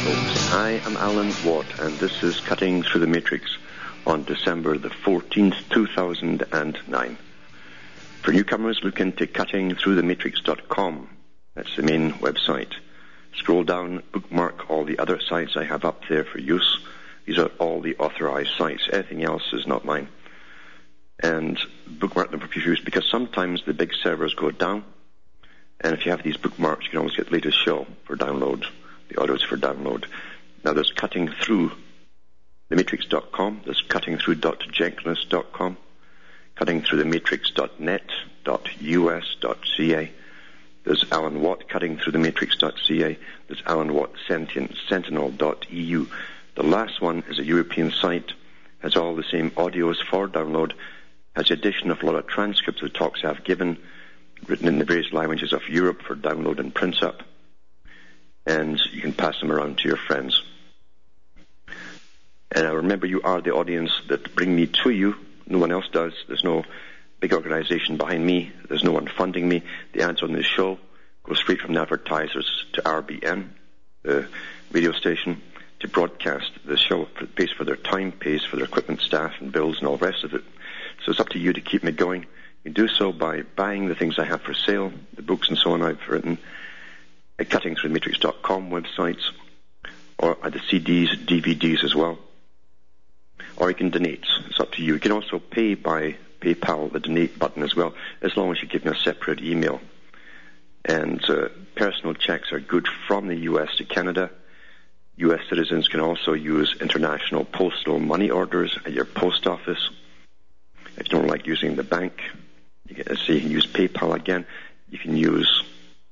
Folks. I am Alan Watt, and this is Cutting Through the Matrix on December the 14th, 2009. For newcomers, look into cuttingthroughthematrix.com. That's the main website. Scroll down, bookmark all the other sites I have up there for use. These are all the authorized sites. Anything else is not mine. And bookmark them for future use because sometimes the big servers go down. And if you have these bookmarks, you can always get the latest show for download. The audios for download. Now there's cutting through thematrix.com. There's cutting through .jenkins.com. Cutting through the matrix.net.us.ca. There's Alan Watt cutting through the matrix.ca. There's Alan Watt sentient, sentinel.eu. The last one is a European site, has all the same audios for download, has the addition of a lot of transcripts of the talks I've given, written in the various languages of Europe for download and print up. And you can pass them around to your friends. And I remember you are the audience that bring me to you. No one else does. There's no big organization behind me. There's no one funding me. The ads on this show go straight from the advertisers to RBN, the radio station, to broadcast the show. Pays for their time, pays for their equipment, staff, and bills, and all the rest of it. So it's up to you to keep me going. You do so by buying the things I have for sale, the books and so on I've written, at cuttingthroughthematrix.com websites, or at the CDs, DVDs as well. Or you can donate. It's up to you. You can also pay by PayPal, the donate button as well, as long as you give me a separate email. And uh, personal checks are good from the US to Canada. US citizens can also use international postal money orders at your post office. If you don't like using the bank, you can, say you can use PayPal again. You can use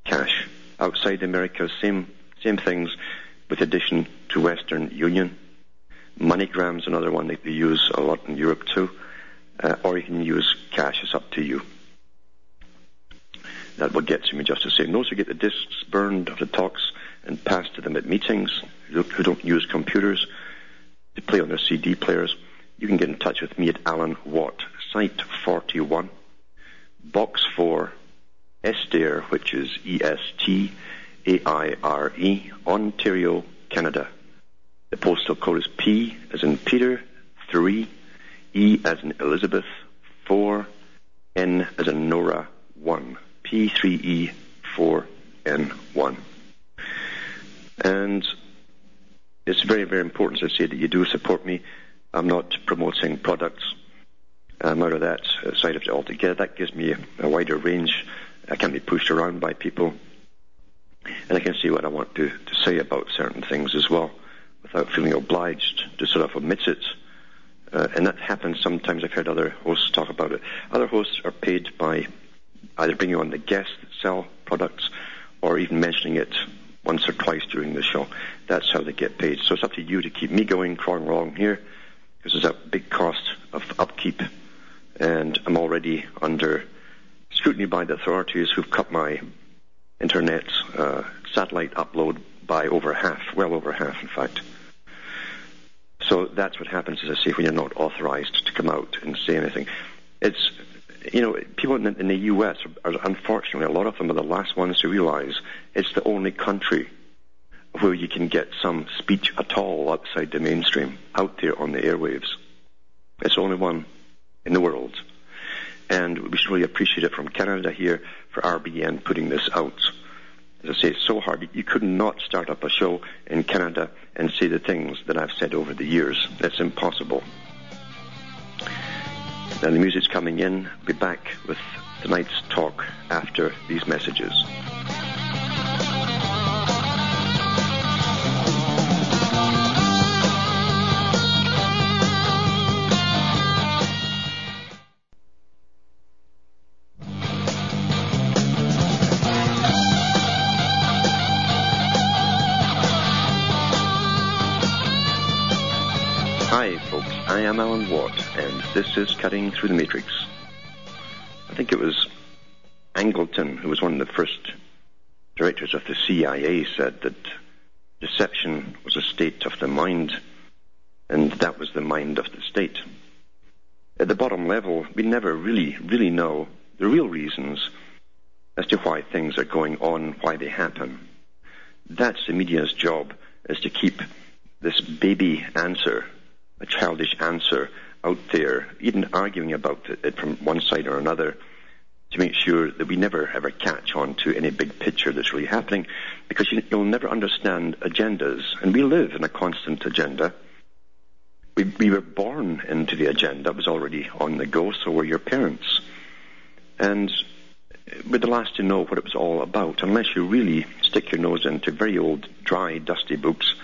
cash. Outside America, same same things, with addition to Western Union. MoneyGram's another one that they use a lot in Europe too. Uh, or you can use cash. It's up to you. That will get to me just the same. Those who get the discs burned of the talks and passed to them at meetings, who don't use computers to play on their CD players, you can get in touch with me at Alan Watt, Site 41, Box 4, Estaire, which is E-S-T-A-I-R-E, Ontario, Canada. The postal code is P as in Peter, 3, E as in Elizabeth, 4, N as in Nora, 1. P3E, 4N1. And it's very, very important, as I say, that you do support me. I'm not promoting products. I'm out of that side of it altogether. That gives me a, a wider range. I can be pushed around by people. And I can see what I want to, to say about certain things as well without feeling obliged to sort of omit it. Uh, and that happens sometimes. I've heard other hosts talk about it. Other hosts are paid by either bringing on the guests that sell products or even mentioning it once or twice during the show. That's how they get paid. So it's up to you to keep me going, crawling along here, because there's a big cost of upkeep. And I'm already under scrutiny by the authorities who've cut my internet uh, satellite upload by over half, well over half, in fact. So that's what happens, as I say, when you're not authorized to come out and say anything. It's, you know, people in the, in the U.S. Are, are, unfortunately, a lot of them are the last ones to realize it's the only country where you can get some speech at all outside the mainstream, out there on the airwaves. It's the only one in the world. And we should really appreciate it from Canada here for RBN putting this out. As I say, it's so hard. You could not start up a show in Canada and say the things that I've said over the years. That's impossible. Now the music's coming in. I'll be back with tonight's talk after these messages. This is Cutting Through the Matrix. I think it was Angleton, who was one of the first directors of the CIA, said that deception was a state of the mind, and that was the mind of the state. At the bottom level, we never really, really know the real reasons as to why things are going on, why they happen. That's the media's job, is to keep this baby answer, a childish answer, out there, even arguing about it from one side or another, to make sure that we never ever catch on to any big picture that's really happening, because you, will never understand agendas, and we live in a constant agenda. We, we were born into the agenda; it was already on the go. So were your parents, and we're the last to know what it was all about, unless you really stick your nose into very old, dry, dusty books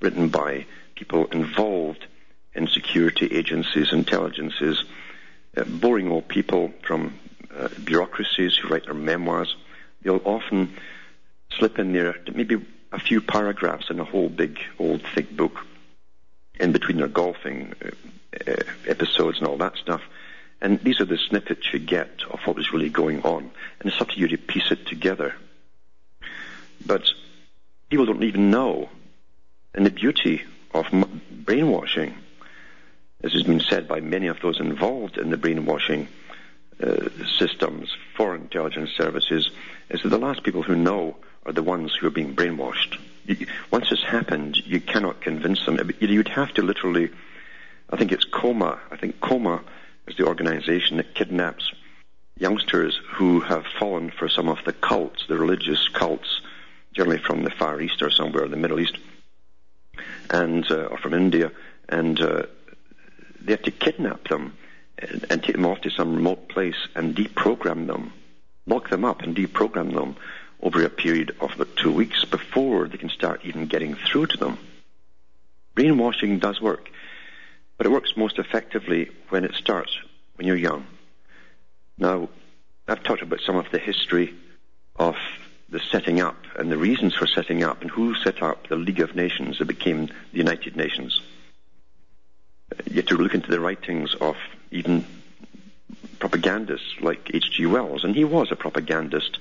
written by people involved in security agencies, intelligences, uh, boring old people from uh, bureaucracies who write their memoirs, they'll often slip in there maybe a few paragraphs in a whole big, old, thick book in between their golfing uh, uh, episodes and all that stuff. And these are the snippets you get of what was really going on. And it's up to you to piece it together. But people don't even know. And the beauty of brainwashing, as has been said by many of those involved in the brainwashing uh, systems for intelligence services is that the last people who know are the ones who are being brainwashed. Once it's happened, you cannot convince them. You'd have to literally, I think it's Coma. I think Coma is the organization that kidnaps youngsters who have fallen for some of the cults, the religious cults, generally from the Far East or somewhere in the Middle East, and uh, or from India, and uh, they have to kidnap them and, and take them off to some remote place and deprogram them, lock them up and deprogram them over a period of about two weeks before they can start even getting through to them. Brainwashing does work, but it works most effectively when it starts when you're young. Now, I've talked about some of the history of the setting up and the reasons for setting up and who set up the League of Nations that became the United Nations. You have to look into the writings of even propagandists like H.G. Wells, and he was a propagandist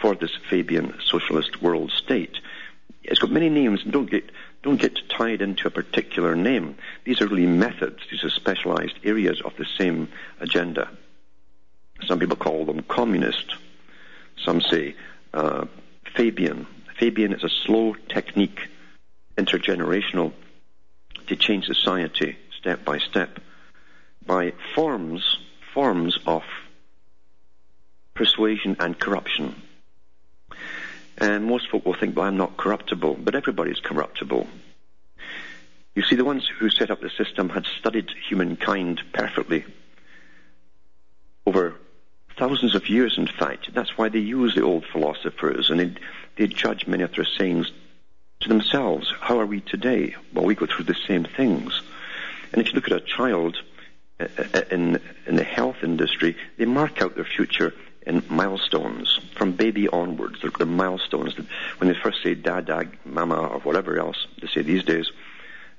for this Fabian socialist world state. It's got many names, don't get don't get tied into a particular name. These are really methods. These are specialized areas of the same agenda. Some people call them communist. Some say uh, Fabian. Fabian is a slow technique, intergenerational, to change society step by step by forms, forms of persuasion and corruption. And most folk will think, well, I'm not corruptible, but everybody's corruptible. You see, the ones who set up the system had studied humankind perfectly over thousands of years, in fact. That's why they use the old philosophers and they, they judge many of their sayings to themselves. How are we today? Well, we go through the same things. And if you look at a child uh, uh, in, in the health industry, they mark out their future in milestones from baby onwards. They're, they're milestones. When they first say dada, mama, or whatever else they say these days,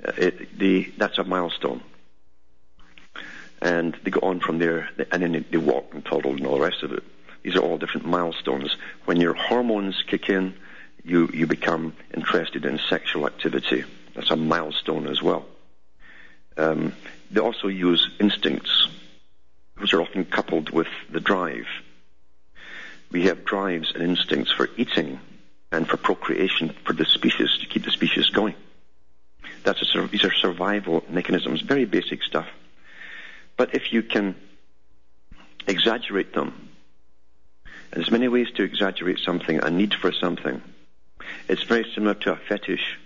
uh, it, they, that's a milestone. And they go on from there, and then they walk and toddle and all the rest of it. These are all different milestones. When your hormones kick in, you, you become interested in sexual activity. That's a milestone as well. Um, they also use instincts, which are often coupled with the drive. We have drives and instincts for eating and for procreation for the species, to keep the species going. That's a, these are survival mechanisms, very basic stuff. But if you can exaggerate them, and there's many ways to exaggerate something, a need for something. It's very similar to a fetish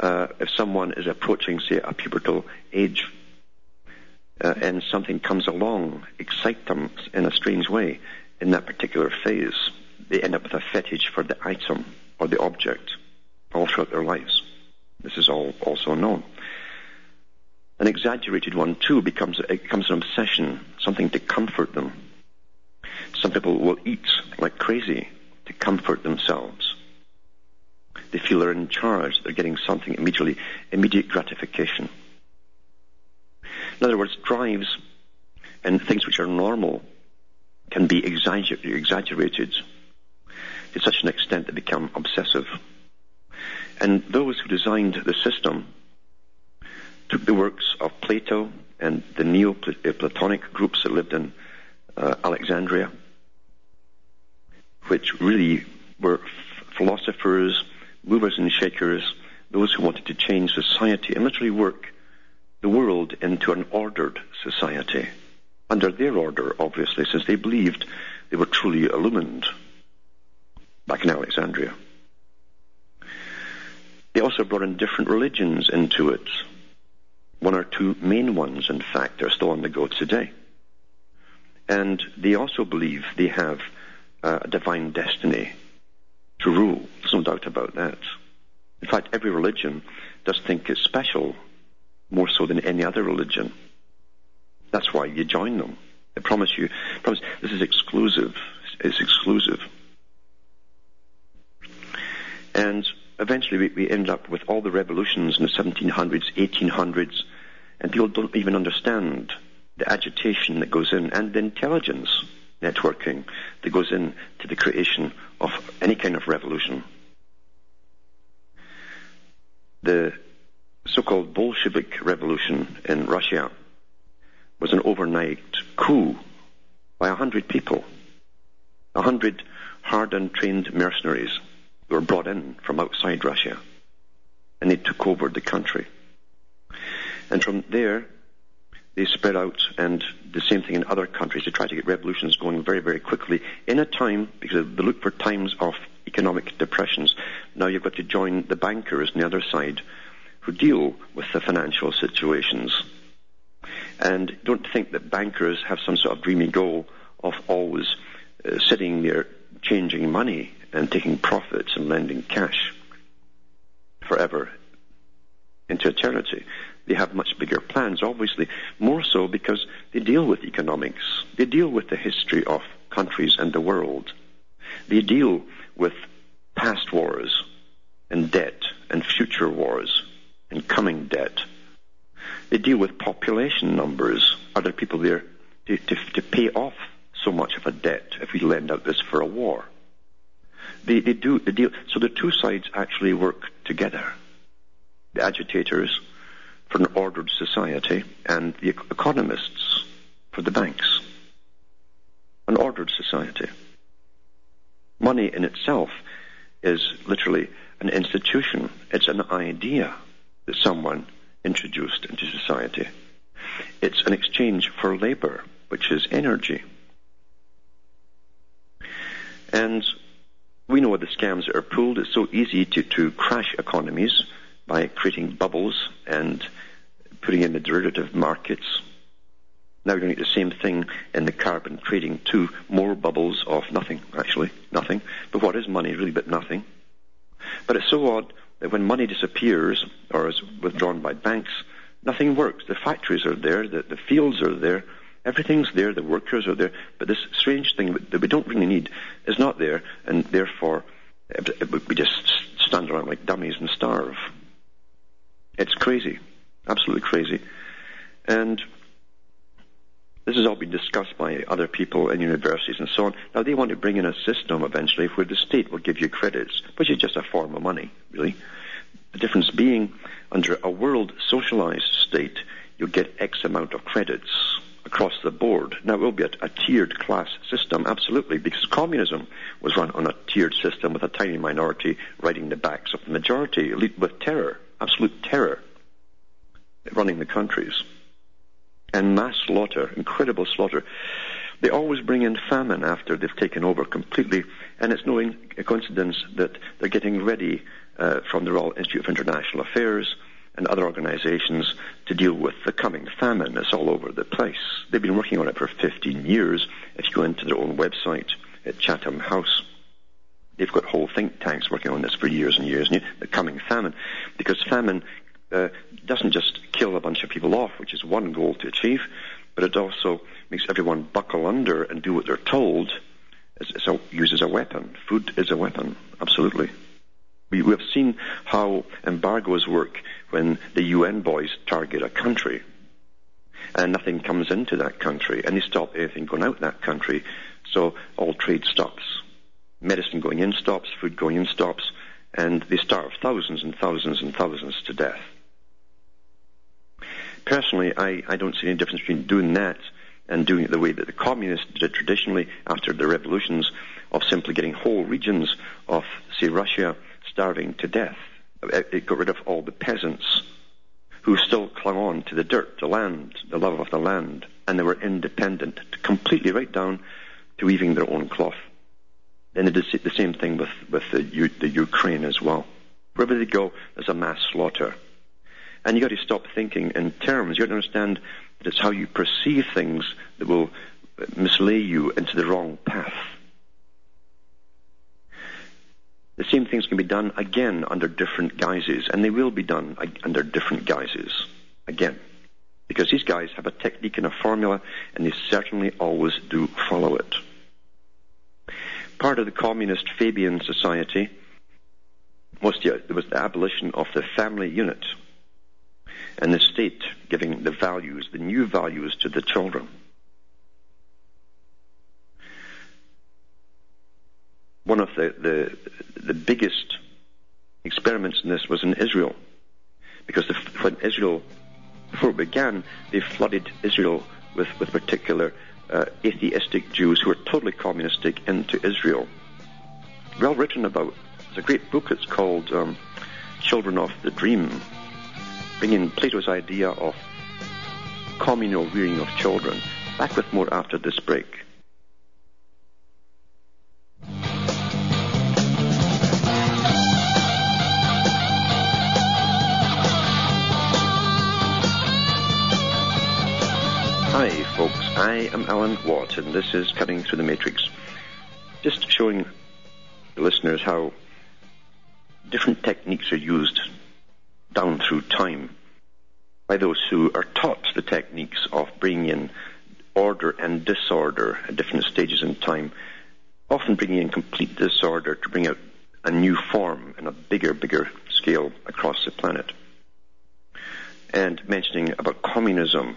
uh, if someone is approaching, say, a pubertal age, uh, and something comes along, excite them in a strange way in that particular phase, they end up with a fetish for the item or the object all throughout their lives. This is all also known. An exaggerated one too becomes it becomes an obsession, something to comfort them. Some people will eat like crazy to comfort themselves. They feel they're in charge. They're getting something immediately, immediate gratification. In other words, drives and things which are normal can be exaggerated to such an extent they become obsessive. And those who designed the system took the works of Plato and the Neoplatonic groups that lived in uh, Alexandria, which really were f- philosophers, movers and shakers, those who wanted to change society and literally work the world into an ordered society. Under their order, obviously, since they believed they were truly illumined back in Alexandria. They also brought in different religions into it. One or two main ones, in fact, are still on the go today. And they also believe they have uh, a divine destiny to rule. There's no doubt about that. In fact, every religion does think it's special, more so than any other religion. That's why you join them. I promise you, I promise, this is exclusive. It's exclusive. And eventually we, we end up with all the revolutions in the 1700s, 1800s, and people don't even understand the agitation that goes in and the intelligence networking that goes into the creation of any kind of revolution. The so-called Bolshevik revolution in Russia was an overnight coup by a hundred people, a hundred hard trained mercenaries who were brought in from outside Russia, and they took over the country. And from there, they spread out and the same thing in other countries. They try to get revolutions going very, very quickly in a time, because they look for times of economic depressions. Now you've got to join the bankers on the other side who deal with the financial situations. And don't think that bankers have some sort of dreamy goal of always uh, sitting there changing money and taking profits and lending cash forever into eternity. They have much bigger plans, obviously, more so because they deal with economics. They deal with the history of countries and the world. They deal with past wars and debt and future wars and coming debt. They deal with population numbers. Are there people there to, to, to pay off so much of a debt if we lend out this for a war? They, they do the deal. So the two sides actually work together. The agitators for an ordered society and the economists for the banks. An ordered society. Money in itself is literally an institution. It's an idea that someone introduced into society. It's an exchange for labor, which is energy. And we know the scams that are pulled. It's so easy to, to crash economies by creating bubbles and putting in the derivative markets. Now we're doing the same thing in the carbon trading too. More bubbles of nothing, actually. Nothing. But what is money? Really but nothing. But it's so odd that when money disappears or is withdrawn by banks, nothing works. The factories are there, the, the fields are there, everything's there, the workers are there, but this strange thing that we don't really need is not there, and therefore we just stand around like dummies and starve. It's crazy, absolutely crazy. And this has all been discussed by other people in universities and so on. Now they want to bring in a system eventually where the state will give you credits, which is just a form of money, really. The difference being, under a world socialized state, you get X amount of credits across the board. Now it will be a, a tiered class system, absolutely, because communism was run on a tiered system with a tiny minority riding the backs of the majority, elite with terror, absolute terror, running the countries and mass slaughter, incredible slaughter. They always bring in famine after they've taken over completely, and it's no coincidence that they're getting ready uh, from the Royal Institute of International Affairs and other organizations to deal with the coming famine. It's all over the place. They've been working on it for 15 years. If you go into their own website at Chatham House, they've got whole think tanks working on this for years and years. And the coming famine, because famine uh, doesn't just kill a bunch of people off, which is one goal to achieve, but it also makes everyone buckle under and do what they're told. It's, a, used as a weapon. Food is a weapon, absolutely. We, we have seen how embargoes work when the UN boys target a country. and nothing comes into that country, and they stop anything going out that country, so all trade stops. Medicine going in stops, food going in stops, and they starve thousands and thousands and thousands to death. Personally, I, I don't see any difference between doing that and doing it the way that the communists did it traditionally after the revolutions of simply getting whole regions of, say, Russia starving to death. It got rid of all the peasants who still clung on to the dirt, the land, the love of the land, and they were independent, completely right down to weaving their own cloth. Then it is the same thing with, with the, the Ukraine as well. Wherever they go, there's a mass slaughter. And you've got to stop thinking in terms. You've got to understand that it's how you perceive things that will mislay you into the wrong path. The same things can be done again under different guises, and they will be done under different guises again. Because these guys have a technique and a formula, and they certainly always do follow it. Part of the communist Fabian Society was the, was the abolition of the family unit and the state giving the values, the new values to the children. one of the, the, the biggest experiments in this was in Israel. Because the, when Israel, before it began, they flooded Israel with, with particular uh, atheistic Jews who are totally communistic into Israel. Well written about. It's a great book. It's called um, Children of the Dream, bringing Plato's idea of communal rearing of children. Back with more after this break. I am Alan Watt, and this is Cutting Through the Matrix. Just showing the listeners how different techniques are used down through time by those who are taught the techniques of bringing in order and disorder at different stages in time, often bringing in complete disorder to bring out a new form in a bigger, bigger scale across the planet. And mentioning about communism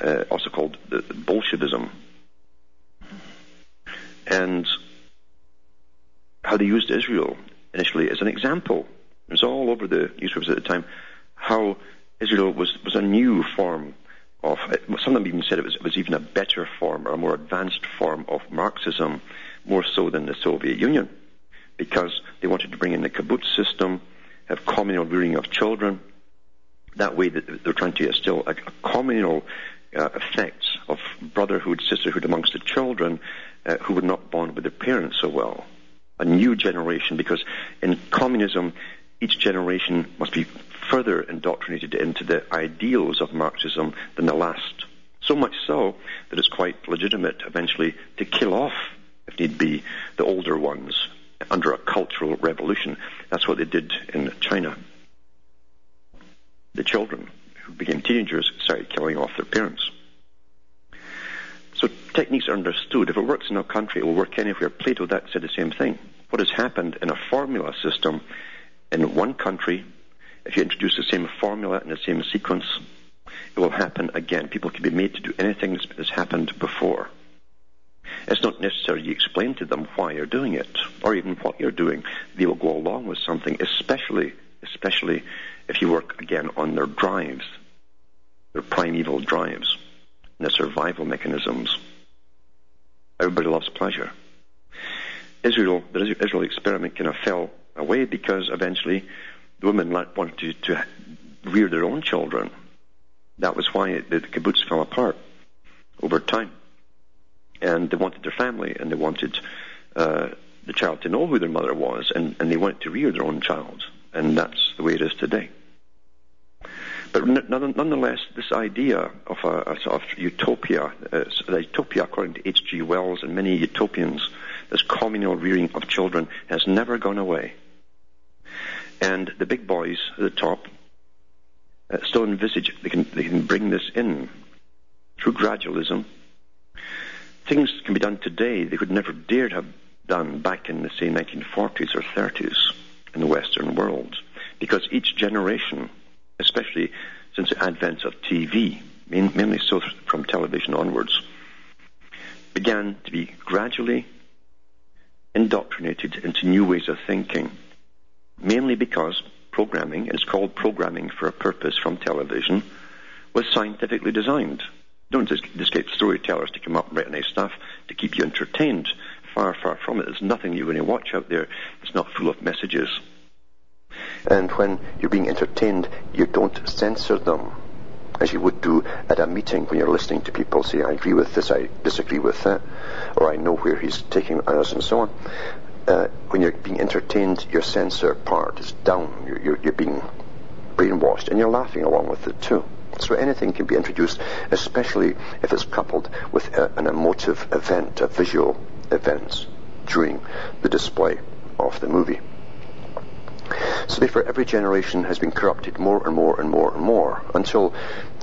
uh, also called Bolshevism, and how they used Israel initially as an example. It was all over the newspapers at the time how Israel was, was a new form of, some of them even said it was, it was even a better form or a more advanced form of Marxism, more so than the Soviet Union, because they wanted to bring in the kibbutz system, have communal rearing of children. That way, they're trying to instill a communal uh, effects of brotherhood, sisterhood amongst the children uh, who would not bond with their parents so well. A new generation, because in communism, each generation must be further indoctrinated into the ideals of Marxism than the last. So much so that it's quite legitimate eventually to kill off, if need be, the older ones under a cultural revolution. That's what they did in China. The children who became teenagers started killing off their parents. So techniques are understood. If it works in a country, it will work anywhere. Plato that said the same thing. What has happened in a formula system in one country, if you introduce the same formula in the same sequence, it will happen again. People can be made to do anything that's happened before. It's not necessary you explain to them why you're doing it, or even what you're doing. They will go along with something, especially, especially if you work again on their drives, their primeval drives, and their survival mechanisms. Everybody loves pleasure. Israel, the Israel experiment kind of fell away because eventually the women wanted to, to rear their own children. That was why the kibbutz fell apart over time. And they wanted their family, and they wanted uh, the child to know who their mother was, and, and they wanted to rear their own child and that's the way it is today. But nonetheless, this idea of a, a sort of utopia, uh, the utopia according to H.G. Wells and many utopians, this communal rearing of children has never gone away. And the big boys at the top uh, still envisage they can, they can bring this in through gradualism. Things can be done today they could never dare have done back in the, say, 1940s or 30s in the Western world. Because each generation, especially since the advent of TV, mainly so from television onwards, began to be gradually indoctrinated into new ways of thinking, mainly because programming, it's called programming for a purpose from television, was scientifically designed. Don't just, just get storytellers to come up and write nice stuff to keep you entertained. From it. There's nothing going to watch out there It's not full of messages. And when you're being entertained, you don't censor them as you would do at a meeting when you're listening to people say, I agree with this, I disagree with that, or I know where he's taking us, and so on. Uh, when you're being entertained, your censor part is down. You're, you're, you're being brainwashed, and you're laughing along with it too. So anything can be introduced, especially if it's coupled with a, an emotive event, a visual event during the display of the movie. So therefore, every generation has been corrupted more and more and more and more until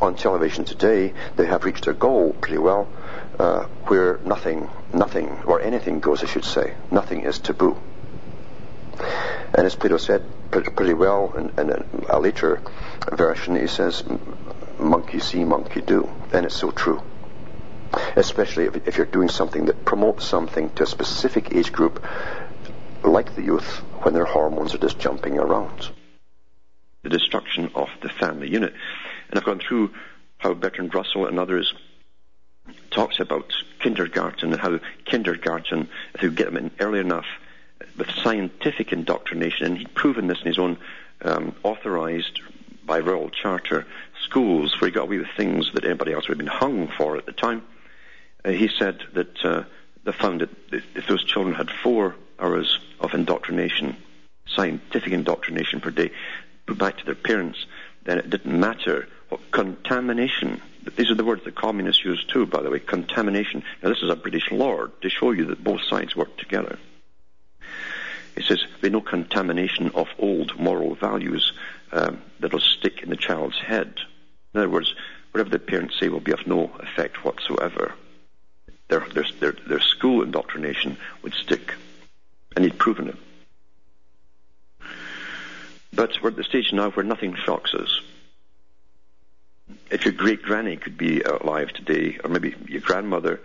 on television today they have reached their goal pretty well, uh, where nothing, nothing, or anything goes, I should say. Nothing is taboo. And as Plato said pretty well in, in a later version, he says, monkey see, monkey do. And it's so true. Especially if, if you're doing something that promotes something to a specific age group, like the youth, when their hormones are just jumping around. The destruction of the family unit. And I've gone through how Bertrand Russell and others talks about kindergarten and how kindergarten, if you get them in early enough with scientific indoctrination, and he'd proven this in his own um, authorized by royal charter schools where he got away with things that anybody else would have been hung for at the time. Uh, he said that uh, they found that if those children had four hours of indoctrination, scientific indoctrination per day, put back to their parents, then it didn't matter what contamination. These are the words the communists use too, by the way, contamination. Now this is a British lord to show you that both sides work together. He says, there's no contamination of old moral values um, that'll stick in the child's head. In other words, whatever the parents say will be of no effect whatsoever. Their, their, their, their school indoctrination would stick. And he'd proven it. But we're at the stage now where nothing shocks us. If your great granny could be alive today, or maybe your grandmother,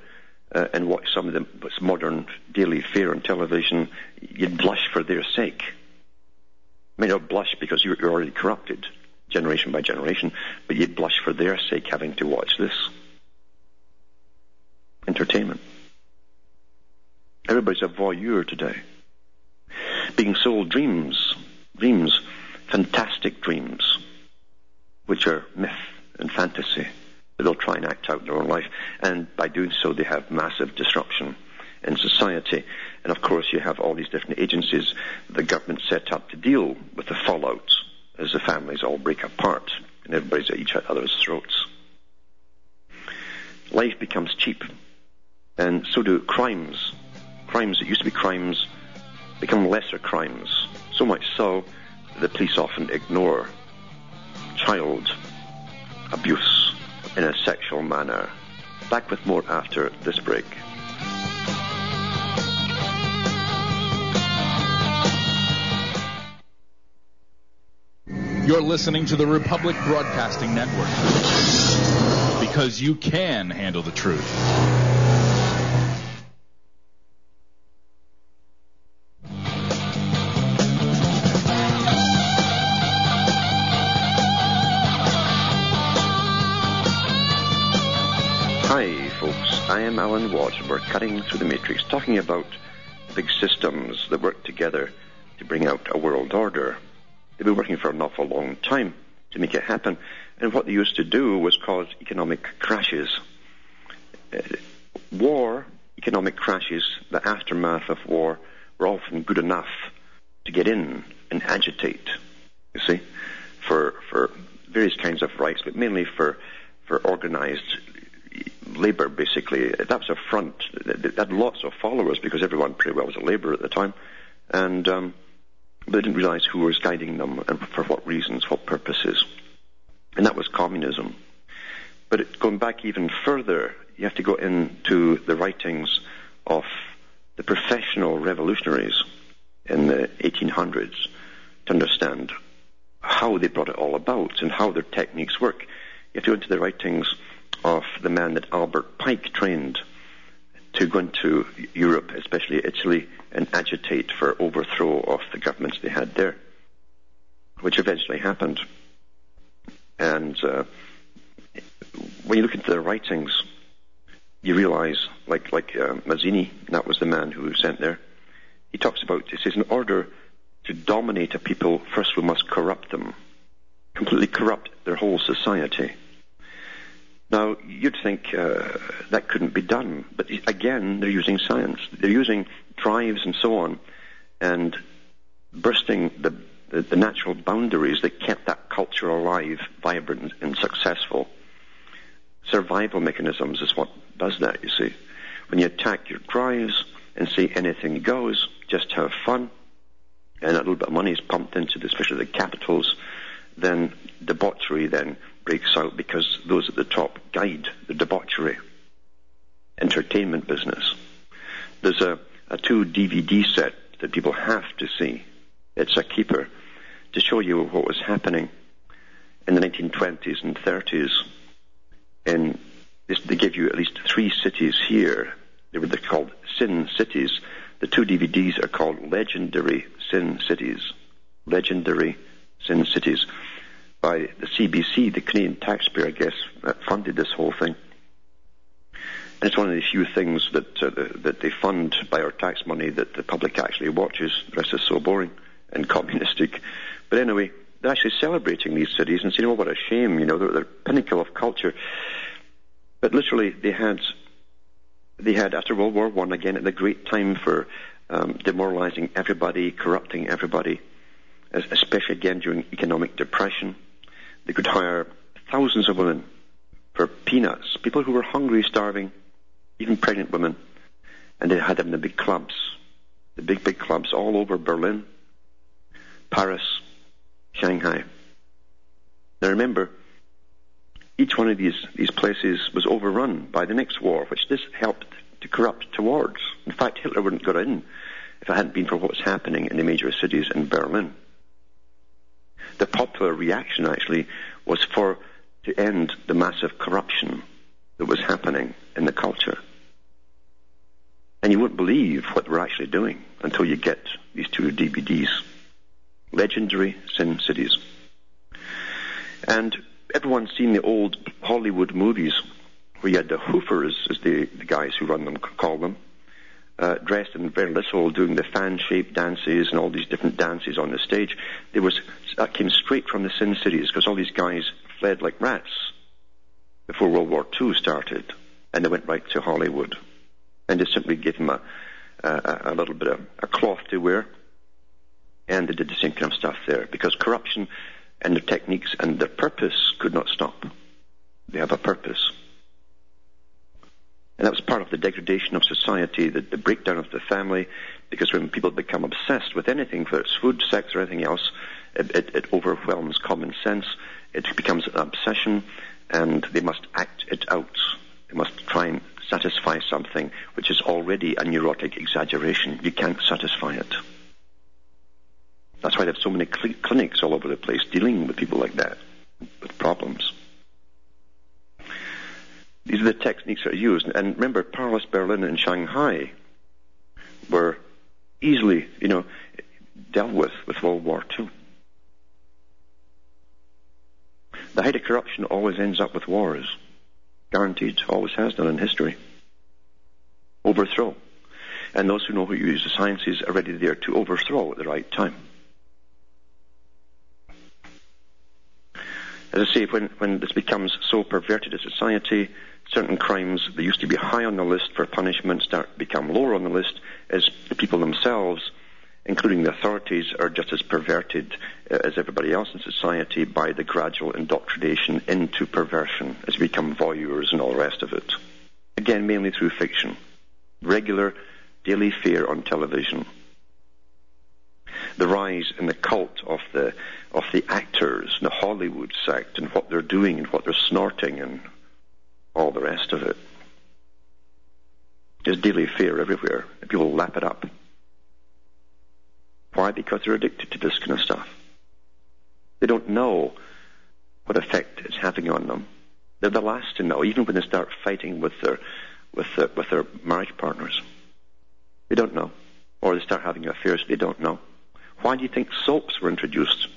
uh, and watch some of the modern daily fare on television, you'd blush for their sake. You may not blush because you're already corrupted, generation by generation, but you'd blush for their sake having to watch this. Entertainment. Everybody's a voyeur today. Being sold dreams, dreams, fantastic dreams, which are myth and fantasy they'll try and act out their own life. And by doing so, they have massive disruption in society. And of course, you have all these different agencies the government set up to deal with the fallout as the families all break apart and everybody's at each other's throats. Life becomes cheap, and so do crimes. Crimes that used to be crimes become lesser crimes. So much so that the police often ignore child abuse in a sexual manner. Back with more after this break. You're listening to the Republic Broadcasting Network because you can handle the truth. Folks. I am Alan Watt. We're cutting through the matrix, talking about big systems that work together to bring out a world order. They've been working for an awful long time to make it happen. And what they used to do was cause economic crashes. Uh, war, economic crashes, the aftermath of war, were often good enough to get in and agitate, you see, for, for various kinds of rights, but mainly for, for organized labor, basically. That was a front. It had lots of followers because everyone pretty well was a laborer at the time. And, um, they didn't realize who was guiding them and for what reasons, what purposes. And that was communism. But it, going back even further, you have to go into the writings of the professional revolutionaries in the 1800s to understand how they brought it all about and how their techniques work. You have to go into the writings of the man that Albert Pike trained to go into Europe, especially Italy, and agitate for overthrow of the governments they had there, which eventually happened. And uh, when you look into their writings, you realize, like like uh, Mazzini, that was the man who was sent there. He talks about he says, in order to dominate a people, first we must corrupt them, completely corrupt their whole society. Now, you'd think uh, that couldn't be done, but again, they're using science. They're using drives and so on, and bursting the, the, natural boundaries that kept that culture alive, vibrant, and successful. Survival mechanisms is what does that, you see. When you attack your drives and say anything goes, just have fun, and a little bit of money is pumped into, the, especially the capitals, then debauchery then breaks out because those at the top guide the debauchery entertainment business. There's a, a two DVD set that people have to see. It's a keeper to show you what was happening in the 1920s and 30s. And they give you at least three cities here. They were called Sin Cities. The two DVDs are called Legendary Sin Cities. Legendary Sin Cities by the CBC, the Canadian taxpayer, I guess, that funded this whole thing. And it's one of the few things that uh, the, that they fund by our tax money that the public actually watches. The rest is so boring and communistic. But anyway, they're actually celebrating these cities and saying, "Oh, what a shame! You know, they're the pinnacle of culture." But literally, they had they had after World War One again at the great time for um, demoralizing everybody, corrupting everybody, especially again during economic depression. They could hire thousands of women for peanuts, people who were hungry, starving, even pregnant women, and they had them in the big clubs, the big, big clubs all over Berlin, Paris, Shanghai. Now remember, each one of these, these places was overrun by the next war, which this helped to corrupt towards. In fact, Hitler wouldn't have got in if it hadn't been for what was happening in the major cities in Berlin the popular reaction actually was for to end the massive corruption that was happening in the culture. And you won't believe what we're actually doing until you get these two DVDs. Legendary Sin Cities. And everyone's seen the old Hollywood movies where you had the hoofers, as the, the guys who run them call them, uh, dressed in very little, doing the fan-shaped dances and all these different dances on the stage. There was that came straight from the Sin Cities because all these guys fled like rats before World War II started, and they went right to Hollywood, and they simply gave them a, a, a little bit of a cloth to wear, and they did the same kind of stuff there because corruption and their techniques and their purpose could not stop. They have a purpose. And that was part of the degradation of society, the, the breakdown of the family, because when people become obsessed with anything, whether it's food, sex, or anything else, it, it, it overwhelms common sense. It becomes an obsession, and they must act it out. They must try and satisfy something which is already a neurotic exaggeration. You can't satisfy it. That's why have so many cl- clinics all over the place dealing with people like that, with problems. These are the techniques that are used. And remember, Paris, Berlin, and Shanghai were easily, you know, dealt with with World War II. The height of corruption always ends up with wars. Guaranteed, always has done in history. Overthrow. And those who know how to use the sciences are ready there to overthrow at the right time. As I say, when, when this becomes so perverted a society, certain crimes that used to be high on the list for punishment start become lower on the list as the people themselves, including the authorities, are just as perverted uh, as everybody else in society by the gradual indoctrination into perversion as we become voyeurs and all the rest of it. Again, mainly through fiction. Regular daily fare on television. The rise in the cult of the of the actors, the Hollywood sect, and what they're doing and what they're snorting and all the rest of it. There's daily fear everywhere, people lap it up. Why? Because they're addicted to this kind of stuff. They don't know what effect it's having on them. They're the last to know, even when they start fighting with their with their, with their marriage partners. They don't know, or they start having affairs. They don't know. Why do you think soaps were introduced?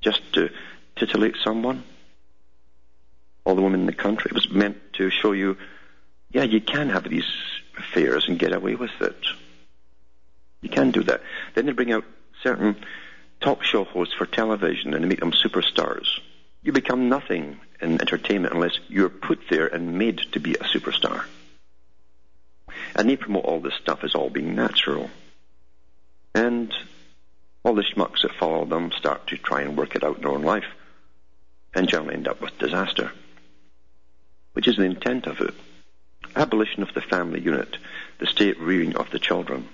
Just to titillate someone? All the women in the country. It was meant to show you, yeah, you can have these affairs and get away with it. You can do that. Then they bring out certain talk show hosts for television and they make them superstars. You become nothing in entertainment unless you're put there and made to be a superstar. And they promote all this stuff as all being natural. And all the schmucks that follow them start to try and work it out in their own life and generally end up with disaster, which is the intent of it. Abolition of the family unit, the state rearing of the children.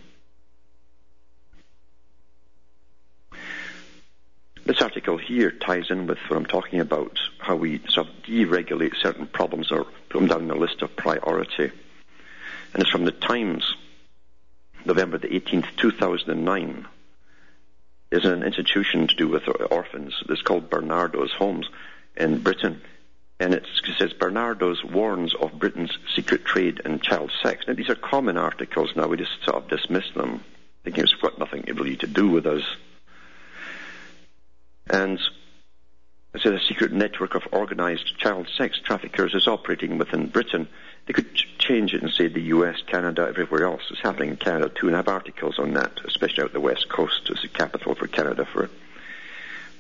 This article here ties in with what I'm talking about, how we sort of deregulate certain problems or put them down the list of priority. And it's from the Times, November the 18th, 2009. There's an institution to do with orphans. It's called Barnardo's Homes in Britain. And it says Barnardo's warns of Britain's secret trade in child sex. Now, these are common articles now. We just sort of dismiss them, thinking it's got nothing really to do with us. And it says a secret network of organized child sex traffickers is operating within Britain. They could change it and say the US, Canada, everywhere else. It's happening in Canada too, and I have articles on that, especially out the west coast as the capital for Canada for it.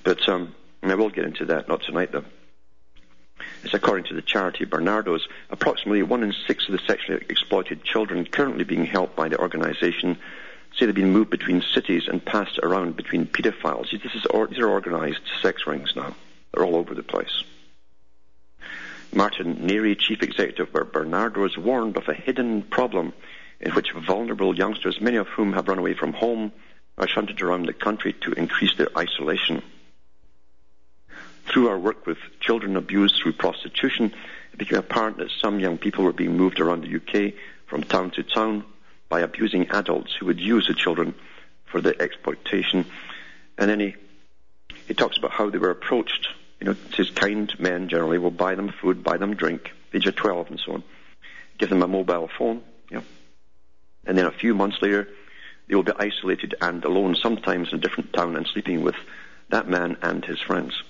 But um, I will get into that, not tonight though. It's according to the charity Barnardo's, approximately one in six of the sexually exploited children currently being helped by the organization say they've been moved between cities and passed around between or, these are organized sex rings now. They're all over the place. Martin Narey, chief executive of Barnardo's, warned of a hidden problem in which vulnerable youngsters, many of whom have run away from home, are shunted around the country to increase their isolation. Through our work with children abused through prostitution, it became apparent that some young people were being moved around the UK from town to town by abusing adults who would use the children for their exploitation. And then he, he talks about how they were approached. You know, says kind men generally will buy them food, buy them drink, age of 12 and so on, give them a mobile phone, you know. And then a few months later, they will be isolated and alone, sometimes in a different town and sleeping with that man and his friends.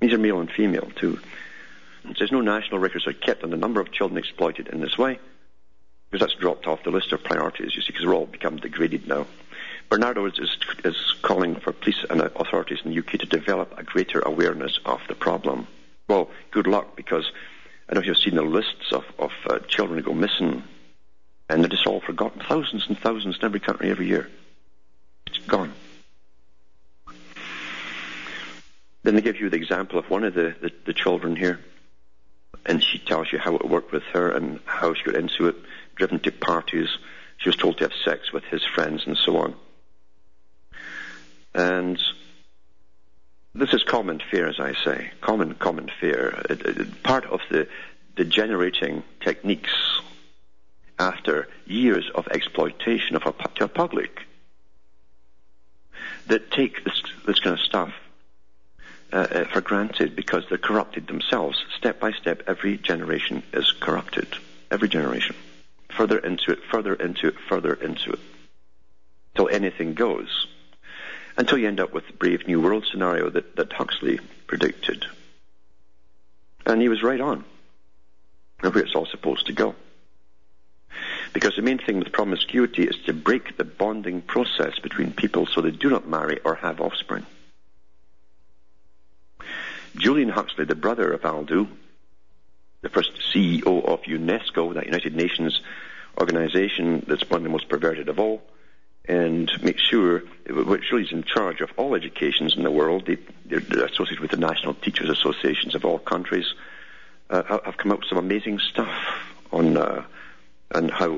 These are male and female too. Says no national records are kept on the number of children exploited in this way because that's dropped off the list of priorities, you see, because they're all become degraded now. Barnardo is, is, calling for police and authorities in the UK to develop a greater awareness of the problem. Well, good luck, because I know you've seen the lists of, of uh, children who go missing, and they're just all forgotten. Thousands and thousands in every country every year. It's gone. Then they give you the example of one of the, the, the children here, and she tells you how it worked with her and how she got into it driven to parties. She was told to have sex with his friends and so on. And this is common fear, as I say, common common fear. It, it, part of the generating techniques after years of exploitation of a, to public that take this, this kind of stuff uh, uh, for granted because they're corrupted themselves. Step by step, every generation is corrupted. Every generation further into it, further into it, further into it, till anything goes, until you end up with the Brave New World scenario that, that Huxley predicted. And he was right on, where it's all supposed to go. Because the main thing with promiscuity is to break the bonding process between people so they do not marry or have offspring. Julian Huxley, the brother of Aldo, the first CEO of UNESCO, that United Nations organization that's one of the most perverted of all, and make sure, which really is in charge of all educations in the world, they, are associated with the National Teachers Associations of all countries, uh, have come up with some amazing stuff on uh, and how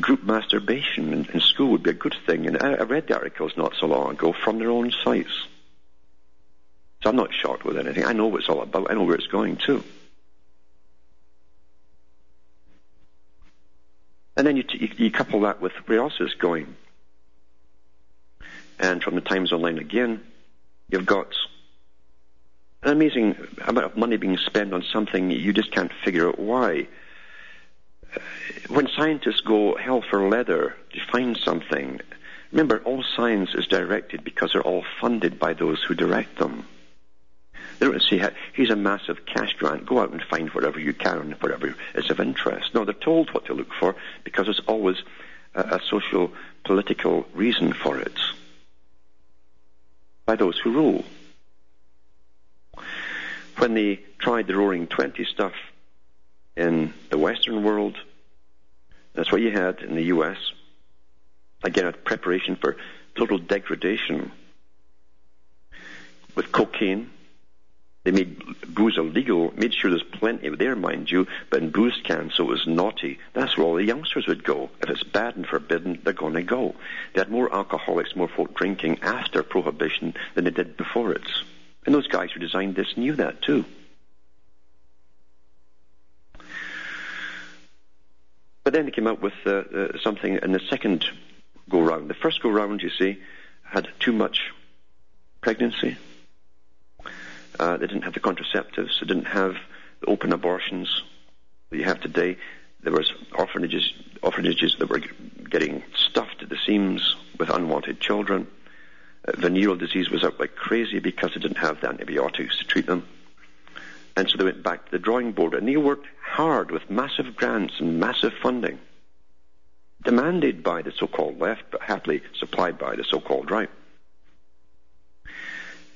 group masturbation in, in, school would be a good thing. And I, I read the articles not so long ago from their own sites. So I'm not shocked with anything. I know what it's all about. I know where it's going too. And then you, t- you couple that with where else is going. And from the Times Online again, you've got An amazing amount of money being spent on something you just can't figure out why. When scientists go hell for leather to find something, remember all science is directed because they're all funded by those who direct them. They don't say, here's a massive cash grant, go out and find whatever you can, and whatever is of interest. No, they're told what to look for because there's always a, a social, political reason for it by those who rule. When they tried the Roaring Twenty stuff in the Western world, that's what you had in the US. Again, a preparation for total degradation with cocaine, they made booze illegal, made sure there's plenty there, mind you, but in booze cans, so it was naughty. That's where all the youngsters would go. If it's bad and forbidden, they're going to go. They had more alcoholics, more folk drinking after prohibition than they did before it. And those guys who designed this knew that too. But then they came up with uh, uh, something in the second go round. The first go round, you see, had too much pregnancy uh, they didn't have the contraceptives. They didn't have the open abortions that you have today. There was orphanages, orphanages that were getting stuffed at the seams with unwanted children. Uh, venereal disease was out like crazy because they didn't have the antibiotics to treat them. And so they went back to the drawing board and they worked hard with massive grants and massive funding demanded by the so-called left, but happily supplied by the so-called right.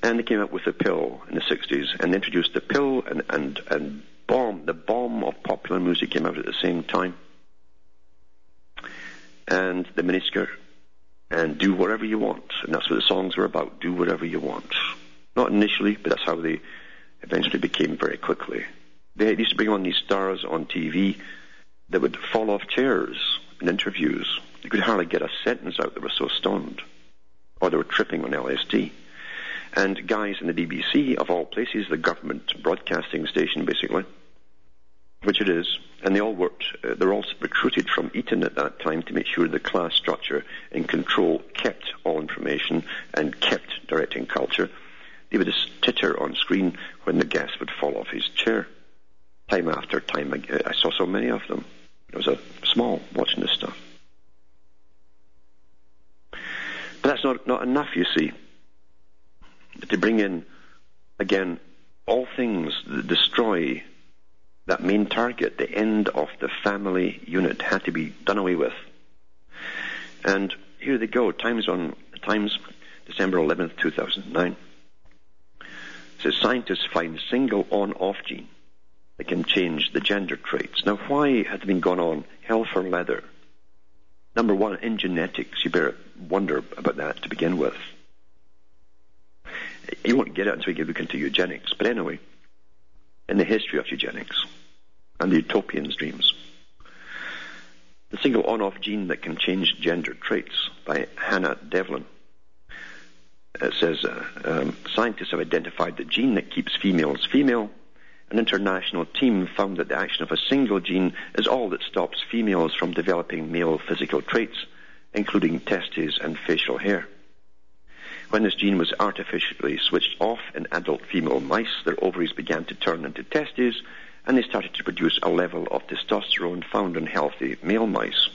And they came up with a pill in the 60s and introduced the pill and, and, and bomb, the bomb of popular music came out at the same time. And the miniskirt and do whatever you want. And that's what the songs were about. Do whatever you want. Not initially, but that's how they eventually became very quickly. They used to bring on these stars on TV that would fall off chairs in interviews. They could hardly get a sentence out. They were so stoned. Or they were tripping on LSD. And guys in the BBC, of all places, the government broadcasting station, basically, which it is, and they all worked, uh, they're all recruited from Eton at that time to make sure the class structure and control kept all information and kept directing culture. They would just titter on screen when the guest would fall off his chair. Time after time, I, I saw so many of them. It was a small watching this stuff. But that's not, not enough, you see to bring in, again, all things that destroy that main target, the end of the family unit, had to be done away with. And here they go. Times on Times, December 11th, 2009. It says scientists find single on-off gene that can change the gender traits. Now, why had been gone on hell for leather? Number one, in genetics, you better wonder about that to begin with. You won't get it until you look into eugenics. But anyway, in the history of eugenics and the utopian's dreams, the single on-off gene that can change gender traits by Hannah Devlin. It says uh, um, scientists have identified the gene that keeps females female. An international team found that the action of a single gene is all that stops females from developing male physical traits, including testes and facial hair. When this gene was artificially switched off in adult female mice, their ovaries began to turn into testes, and they started to produce a level of testosterone found in healthy male mice.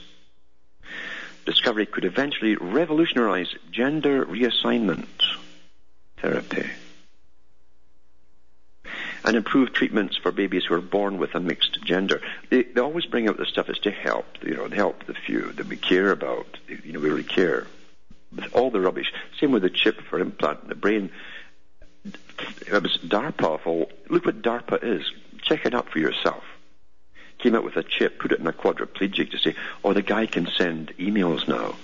Discovery could eventually revolutionize gender reassignment therapy and improve treatments for babies who are born with a mixed gender. They, they always bring out the stuff as to help, you know, help the few that we care about, you know, we really care all the rubbish. Same with the chip for implanting the brain. It was DARPA. All, look what DARPA is. Check it out for yourself. Came out with a chip, put it in a quadriplegic to say, oh, the guy can send emails now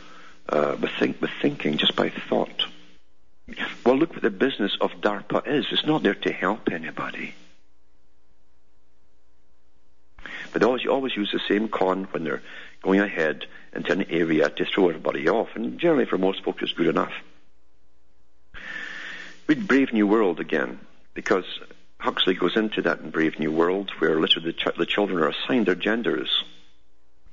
uh, with, think, with thinking, just by thought. Well, look what the business of DARPA is. It's not there to help anybody. But they always, always use the same con when they're going ahead into an area to throw everybody off, and generally for most folks it's good enough. Read Brave New World again, because Huxley goes into that in Brave New World, where literally the, ch- the children are assigned their genders.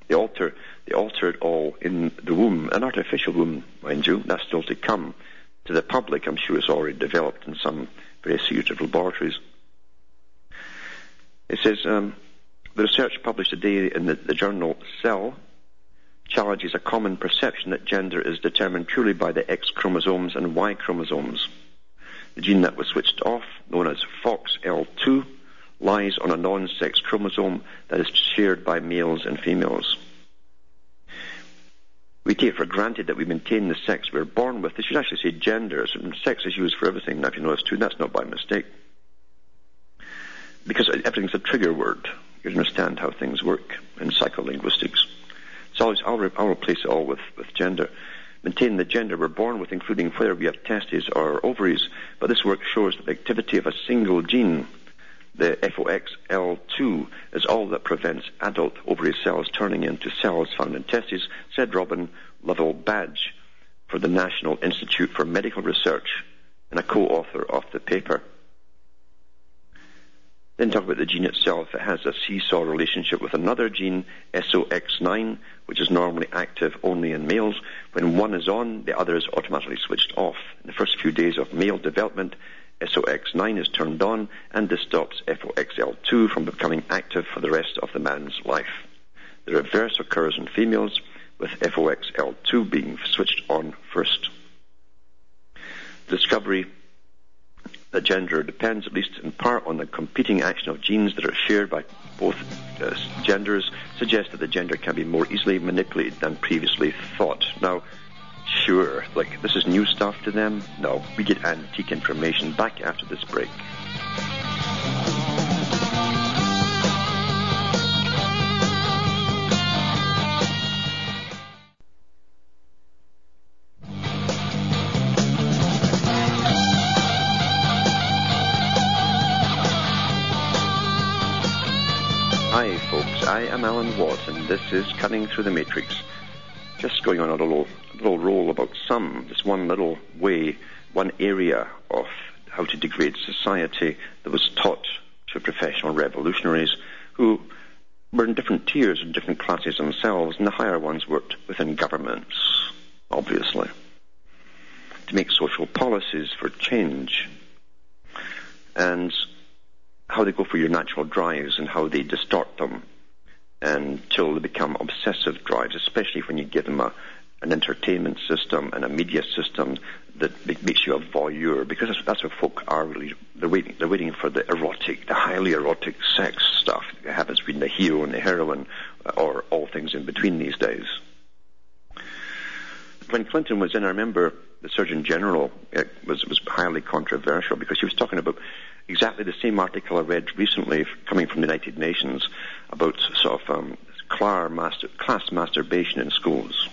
They alter, they alter it all in the womb, an artificial womb, mind you, that's still to come. to the public. I'm sure it's already developed in some very secretive laboratories. It says um, the research published today in the, the journal Cell challenges a common perception that gender is determined purely by the X chromosomes and Y chromosomes. The gene that was switched off, known as FOXL2, lies on a non-sex chromosome that is shared by males and females. We take for granted that we maintain the sex we're born with. They should actually say gender. sex is used for everything. Now, if you notice too, that's not by mistake. Because everything's a trigger word. You understand how things work in psycholinguistics. So I'll, I'll replace all with, with gender. Maintain the gender we're born with, including whether we have testes or ovaries. But this work shows that the activity of a single gene, the FOXL2, is all that prevents adult ovary cells turning into cells found in testes, said Robin Lovell Badge for the National Institute for Medical Research and a co-author of the paper. Then talk about the gene itself. It has a seesaw relationship with another gene, SOX9, which is normally active only in males. When one is on, the other is automatically switched off. In the first few days of male development, SOX9 is turned on, and this stops FOXL2 from becoming active for the rest of the man's life. The reverse occurs in females, with FOXL2 being switched on first. Discovery that gender depends, at least in part, on the competing action of genes that are shared by both uh, genders, suggests that the gender can be more easily manipulated than previously thought. Now, sure, like this is new stuff to them. No, we get antique information back after this break. Alan Watt, and this is Cutting Through the Matrix. Just going on a little, little roll about some, just one little way, one area of how to degrade society that was taught to professional revolutionaries who were in different tiers and different classes themselves, and the higher ones worked within governments, obviously, to make social policies for change. And how they go for your natural drives and how they distort them until they become obsessive drives, especially when you give them a, an entertainment system and a media system that makes you a voyeur, because that's, that's what folk are really. They're waiting, they're waiting for the erotic, the highly erotic sex stuff that happens between the hero and the heroine, uh, or all things in between these days. When Clinton was in, I remember the Surgeon General was was highly controversial because he was talking about exactly the same article I read recently coming from the United Nations about sort of um, class, master, class masturbation in schools.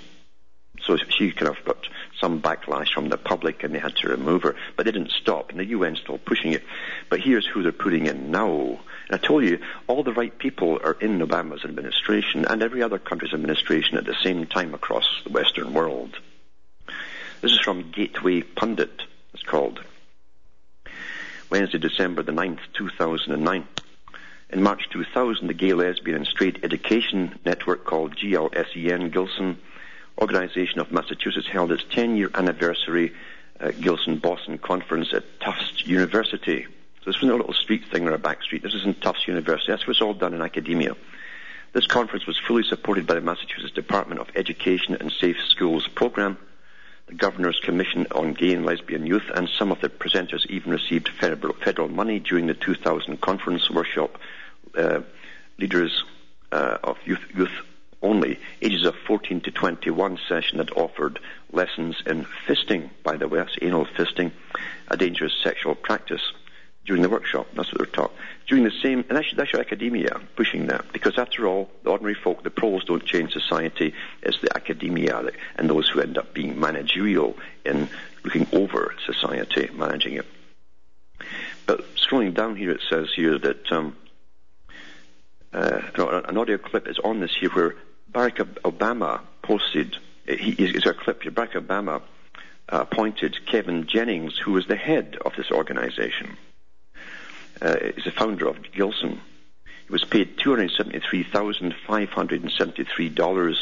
So she kind of got some backlash from the public and they had to remove her. But they didn't stop and the UN still pushing it. But here's who they're putting in now. And I told you, all the right people are in Obama's administration and every other country's administration at the same time across the Western world. This is from Gateway Pundit, it's called. Wednesday, December the 9th, 2009. In March 2000, the Gay, Lesbian and Straight Education Network called GLSEN Gilson Organization of Massachusetts held its 10-year anniversary uh, Gilson Boston Conference at Tufts University. So this wasn't a little street thing or a back street. This is in Tufts University. That's what's all done in academia. This conference was fully supported by the Massachusetts Department of Education and Safe Schools program the Governor's Commission on Gay and Lesbian Youth, and some of the presenters even received federal money during the 2000 conference workshop. Uh, leaders uh, of youth, youth only, ages of 14 to 21 session that offered lessons in fisting, by the way, that's anal fisting, a dangerous sexual practice during the workshop. That's what they're taught. During the same, and that's, that's your academia pushing that, because after all, the ordinary folk, the pros don't change society. It's the academia and those who end up being managerial in looking over society, managing it. But scrolling down here, it says here that um, uh, an audio clip is on this here where Barack Obama posted. He, is a clip here. Barack Obama uh, appointed Kevin Jennings, who was the head of this organization uh, is the founder of Gilson. He was paid $273,573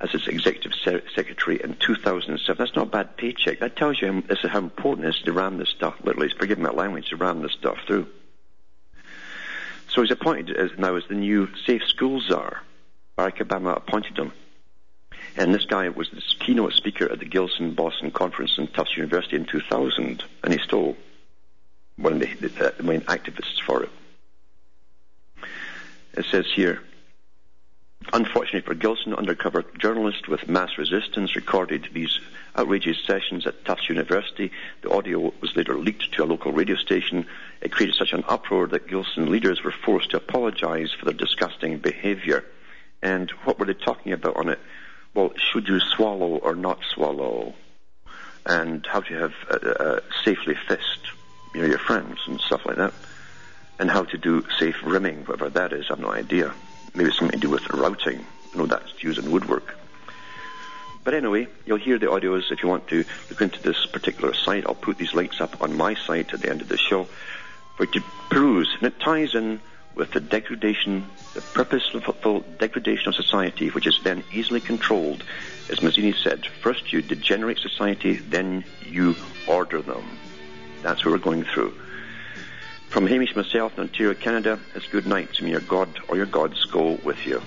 as its executive secretary in 2007. That's not a bad paycheck. That tells you how, this is how important it is to ram this stuff, literally, forgive my language, to ram this stuff through. So he's appointed as, now as the new Safe Schools Czar. Barack Obama appointed him. And this guy was the keynote speaker at the Gilson Boston Conference in Tufts University in 2000, and he's still one of the, the, the main activists for it. It says here, Unfortunately for Gilson, undercover journalist with mass resistance recorded these outrageous sessions at Tufts University. The audio was later leaked to a local radio station. It created such an uproar that Gilson leaders were forced to apologize for their disgusting behavior. And what were they talking about on it? Well, should you swallow or not swallow? And how to have safely fist you know, your friends and stuff like that. And how to do safe rimming, whatever that is, I've no idea maybe something to do with routing. I know that's used in woodwork. But anyway, you'll hear the audios if you want to look into this particular site. I'll put these links up on my site at the end of the show for you to peruse. And it ties in with the degradation, the purposeful degradation of society, which is then easily controlled. As Mazzini said, first you degenerate society, then you order them. That's what we're going through. From Hamish myself in Ontario, Canada, it's good night to me. Your God or your gods go with you.